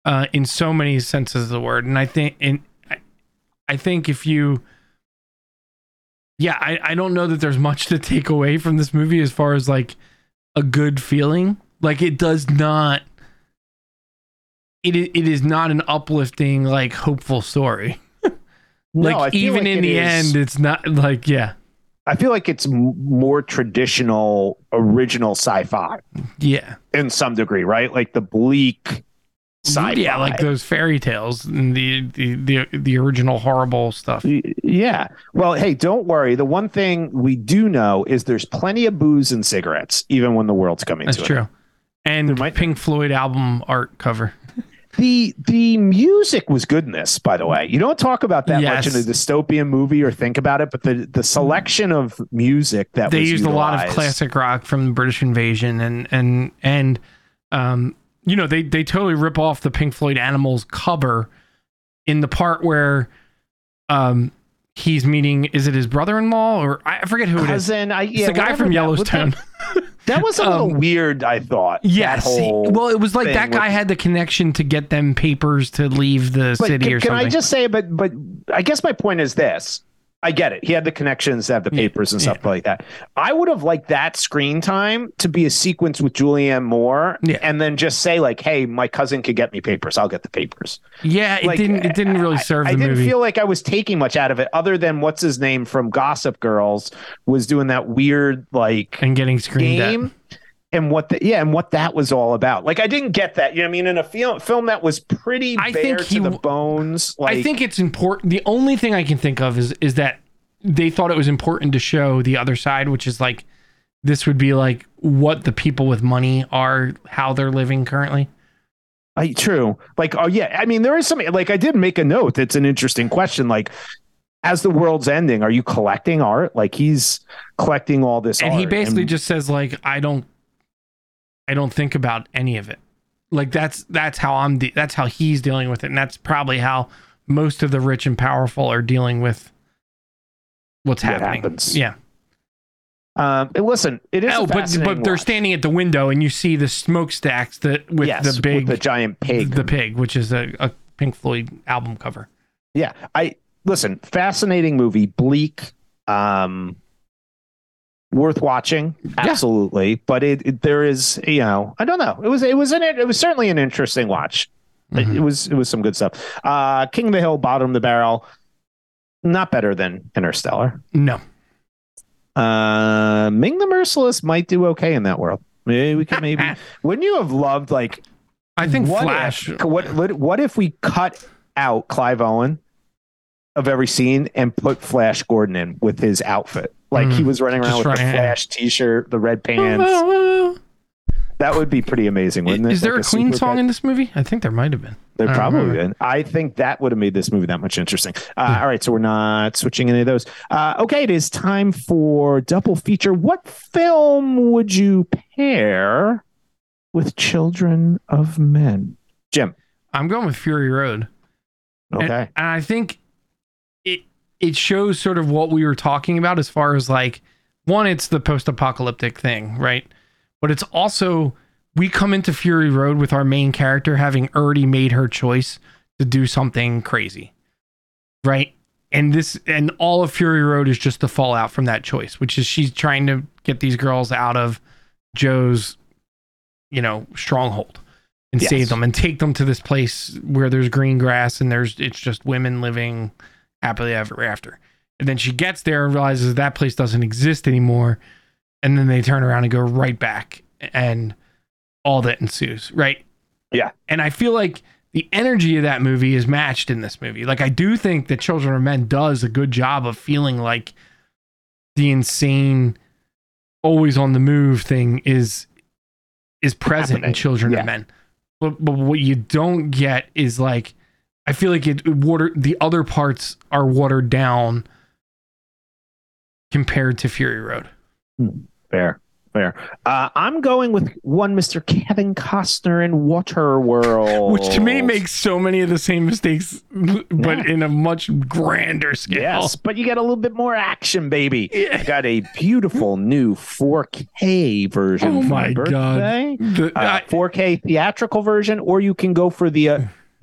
uh in so many senses of the word. And i think and i, I think if you yeah I, I don't know that there's much to take away from this movie as far as like a good feeling. Like it does not it, it is not an uplifting like hopeful story. Like feel even like in the is- end it's not like yeah. I feel like it's m- more traditional original sci-fi. Yeah. In some degree right? Like the bleak sci-fi Yeah, like those fairy tales and the the the, the original horrible stuff. Yeah. Well, hey, don't worry. The one thing we do know is there's plenty of booze and cigarettes, even when the world's coming That's to true. it. And might- Pink Floyd album art cover. The the music was good in this, by the way. You don't talk about that much in a dystopian movie or think about it, but the the selection of music that They was used a lot of classic rock from the British Invasion and and and um you know they they totally rip off the Pink Floyd Animals cover in the part where um he's meeting is it his brother-in-law or I forget who it is. cousin. I, It's yeah, the guy from that- Yellowstone. That, that was a little Um, weird. I thought. Yes. Whole well, it was like that guy with- had the connection to get them papers to leave the city can, or can something. I just say, but but I guess my point is this. I get it. He had the connections to have the Yeah, papers and stuff like that. I would have liked that screen time to be a sequence with Julianne Moore, Yeah. and then just say like, "Hey, my cousin could get me papers. I'll get the papers." yeah, it like, didn't. It didn't really serve I the didn't movie. feel like I was taking much out of it, other than what's his name from Gossip Girls was doing that weird like and getting screamed game. And what the yeah, and what that was all about. Like I didn't get that. You know I mean? In a film film that was pretty I bare think to he the bones. Like I think it's important. The only thing I can think of is is that they thought it was important to show the other side, which is like this would be like what the people with money are, how they're living currently. I, true. Like, oh yeah. I mean, there is some. Like, I did make a note. It's an interesting question. Like, as the world's ending, are you collecting art? Like, he's collecting all this, and he basically and- just says like I don't, I don't think about any of it. Like that's that's how I'm. De- that's how he's dealing with it, and that's probably how most of the rich and powerful are dealing with what's What happening. happens. Yeah. Um, and listen, it is. Oh, but but they're standing at the window, and you see the smokestacks that with yes, the big with the giant pig. the pig, which is a, a Pink Floyd album cover. yeah, I listen. Fascinating movie. Bleak. Um, worth watching. Absolutely. But it, it there is you know I don't know. It was it was an it was certainly an interesting watch. It, Mhm. it was it was some good stuff. Uh, King of the Hill, bottom of the barrel. Not better than Interstellar. No, Uh, Ming the Merciless might do okay in that world. Maybe we could maybe. Wouldn't you have loved like I think what Flash. If, what what what if we cut out Clive Owen of every scene and put Flash Gordon in with his outfit? Like he Mm, was running around with the running- Flash T-shirt, the red pants. That would be pretty amazing, wouldn't it? Is there Like a Queen song in this movie? I think there might have been. There I probably been. I think that would have made this movie that much interesting. Uh, All right, so we're not switching any of those. Uh, okay, it is time for double feature. What film would you pair with Children of Men? Jim. I'm going with Fury Road. And- Okay. And, I think it shows sort of what we were talking about as far as like one, it's the post-apocalyptic thing, right? But it's also we come into Fury Road with our main character having already made her choice to do something crazy. Right? And this and all of Fury Road is just the fallout from that choice, which is she's trying to get these girls out of Joe's, you know, stronghold and Yes. save them and take them to this place where there's green grass and there's it's just women living happily ever after. And then she gets there and realizes that place doesn't exist anymore. And then they turn around and go right back and all that ensues, right? Yeah. And I feel like the energy of that movie is matched in this movie. Like I do think that Children of Men does a good job of feeling like the insane always on the move thing is is present in Children Yeah. of Men. But but what you don't get is like I feel like it water the other parts are watered down compared to Fury Road. Fair. Fair. Uh, I'm going with one Mr. Kevin Costner in Waterworld. Which to me makes so many of the same mistakes, but Yeah. in a much grander scale. Yes, but you get a little bit more action, baby. Yeah. I got a beautiful new 4K version Oh my my God. The- Uh, I- 4K theatrical version, or you can go for the uh,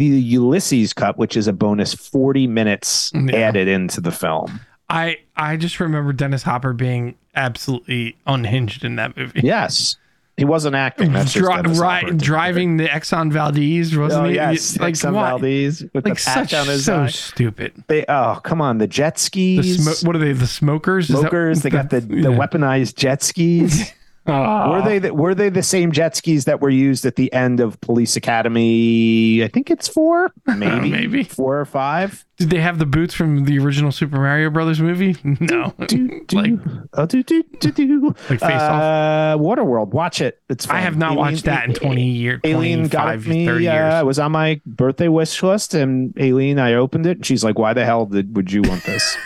the Ulysses cut, which is a bonus 40 minutes Yeah. added into the film. I I just remember Dennis Hopper being absolutely unhinged in that movie. Yes, he wasn't acting. That's Dri- right, driving the Exxon Valdez, wasn't Oh he? yes, like Exxon what? Valdez with Like the patch such on his so eye. stupid. They, oh come on, the jet The skis. what are they? The smokers? Smokers, they got the, the yeah. weaponized jet skis. Were they the, were they the same jet skis that were used at the end of Police Academy? I think it's four, maybe, Maybe. four or five. Did they have the boots from the original Super Mario Brothers movie? No. Do, do, like oh, do, do, do, do. Like Face Off? uh, Waterworld. Watch it. It's. I have not Aileen- watched that in 20 years, Aileen got 25, me. 30 Uh, years. it was on my birthday wish list, and Aileen, I opened it. And she's like, "Why the hell did would you want this?"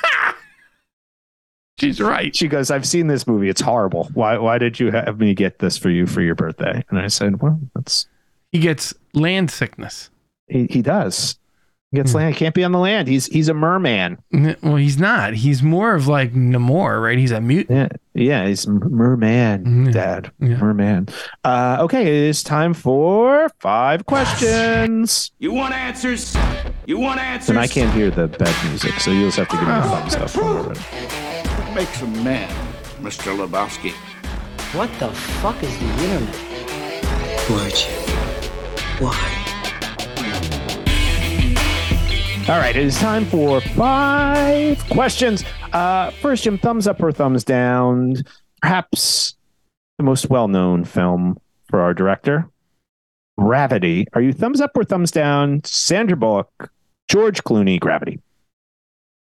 She's right. she goes, "I've seen this movie. It's horrible. Why? Why did you have me get this for you for your birthday?" And I said, "Well, that's He gets land sickness. he, he does. He gets Hmm. land. He can't be on the land. He's he's a merman. Well, he's not. He's more of like Namor, right? He's a mutant. Yeah, yeah. He's a merman, Yeah. Dad. Yeah. Merman. Uh, okay, it is time for five questions. You want answers? You want answers? And I can't hear the bed music, so you'll just have to give me a thumbs up. Makes a man, Mr. Lebowski? What the fuck is the internet? Would you? Why? All right, it is time for five questions. Uh, first, Jim, thumbs up or thumbs down? Perhaps the most well-known film for our director, Gravity. Are you thumbs up or thumbs down? Sandra Bullock, George Clooney, Gravity.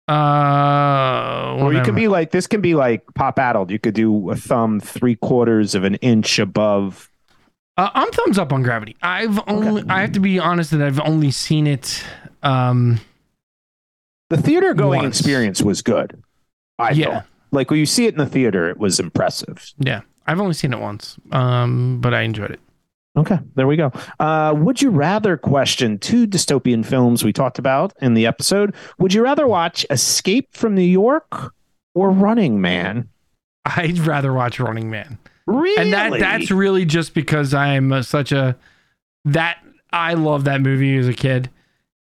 Uh, Or you can be like this. Can be like pop addled. You could do a thumb three quarters of an inch above. Uh, I'm thumbs up on Gravity. I've only. I have to be honest that I've only seen it. Um, The theater going Once. experience was good. I Yeah. thought. Like when you see it in the theater, it was impressive. yeah, I've only seen it once. Um, but I enjoyed it. Okay, there we go. Uh, would you rather question two dystopian films we talked about in the episode? Would you rather watch Escape from New York or Running Man? I'd rather watch Running Man, Really? and that that's really just because I'm such a that I love that movie as a kid,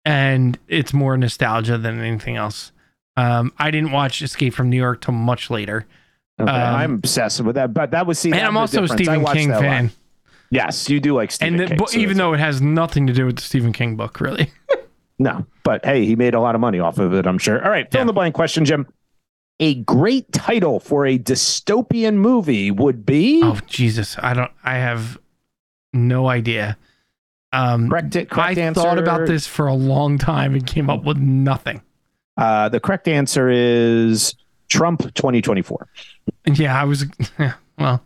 and it's more nostalgia than anything else. Um, I didn't watch Escape from New York till much later, Okay, um, I'm obsessed with that. But that was see, and I'm also a Stephen King fan. Yes, you do like Stephen and the, King. but so even though it has nothing to do with the Stephen King book, really. no, but hey, he made a lot of money off of it. I'm sure. All right, fill in the blank question, Jim. A great title for a dystopian movie would be oh Jesus, I don't. I have no idea. Um, correct. Correct I answer. thought about this for a long time and came up with nothing. Uh, the correct answer is Trump 2024. Yeah, I was. Yeah, well,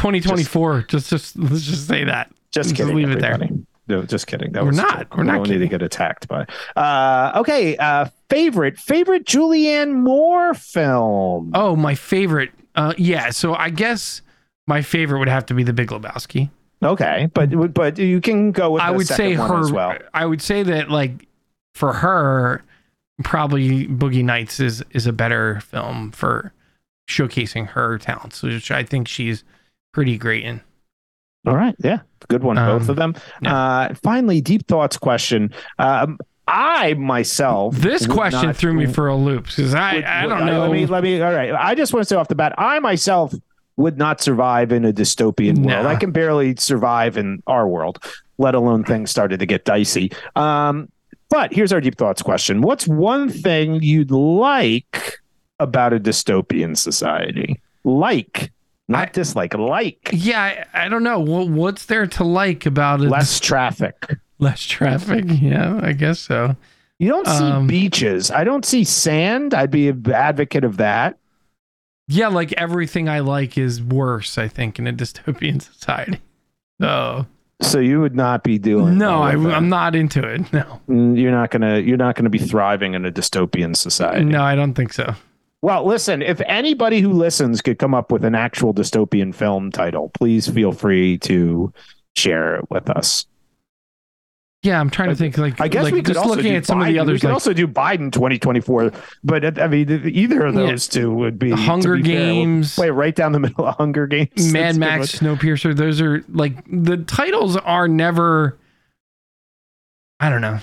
2024. Just, just let's just say that. Just Just kidding. leave it there. No, just kidding. That We're was not. We're not We don't need to get attacked by. Uh, okay. Uh, favorite favorite Julianne Moore film. Oh, my favorite. Uh, yeah. So I guess my favorite would have to be The Big Lebowski. Okay, but but you can go with. I the would say second one her. as well. I would say that like for her, probably Boogie Nights is is a better film for showcasing her talents, which I think she's pretty great in. All right. Yeah. Good one. Both Um, of them. Uh, finally, deep thoughts question. Um, I myself. This question not- through me for a loop because I would- I don't know. Let me let me. All right. I just want to say off the bat, I myself would not survive in a dystopian world. Nah. I can barely survive in our world, let alone things started to get dicey. Um, but here's our deep thoughts question: What's one thing you'd like about a dystopian society? Like, not I- dislike. Like yeah, I, I don't know. What, what's there to like about it? less traffic. less traffic. Yeah, I guess so. You don't see Um, beaches. I don't see sand. I'd be an advocate of that. Yeah, like everything I like is worse. I think in a dystopian society. So So you would not be doing. no, I, all of that. I'm not into it. No, Mm, You're not gonna. You're not gonna be thriving in a dystopian society. no, I don't think so. Well, listen, if anybody who listens could come up with an actual dystopian film title, please feel free to share it with us. Yeah, I'm trying to think. Like, I guess like we could just also looking do at some of the others. We could like, also do Biden 2024, but I mean, either of Yeah. those two would be Hunger be fair, we'll Games. play right down the middle of Hunger Games. Mad That's Max. Snowpiercer. Those are like the titles are never. I don't know.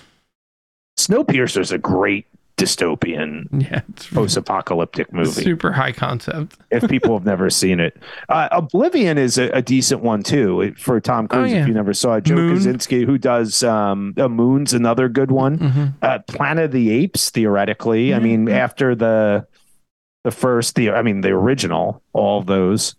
Snowpiercer's a great dystopian Yeah, post-apocalyptic movie. super high concept. if people have never seen it. Uh, Oblivion is a, a decent one too for Tom Cruise. Oh, yeah. If you never saw it, Joe Moon. Kosinski, who does um, uh, Moon's another good one. Mhm. Uh, Planet of the Apes, theoretically. I mean, Mhm. after the the first, the I mean, the original, all those.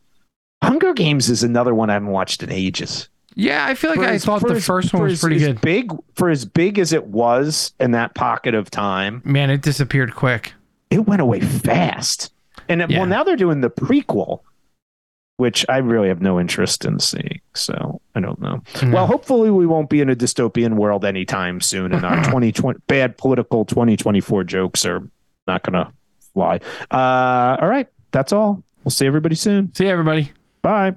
Hunger Games is another one I haven't watched in ages. Yeah, I feel like For I as- thought the as- first one was as- pretty good. Big for as big as it was in that pocket of time, Man, it disappeared quick. it went away fast. And it- Yeah. well, now they're doing the prequel, which I really have no interest in seeing. So I don't know. No. Well, hopefully we won't be in a dystopian world anytime soon, and our 2020 bad political 2024 jokes are not going to fly. Uh, all right, that's all. We'll see everybody soon. See you, everybody. Bye.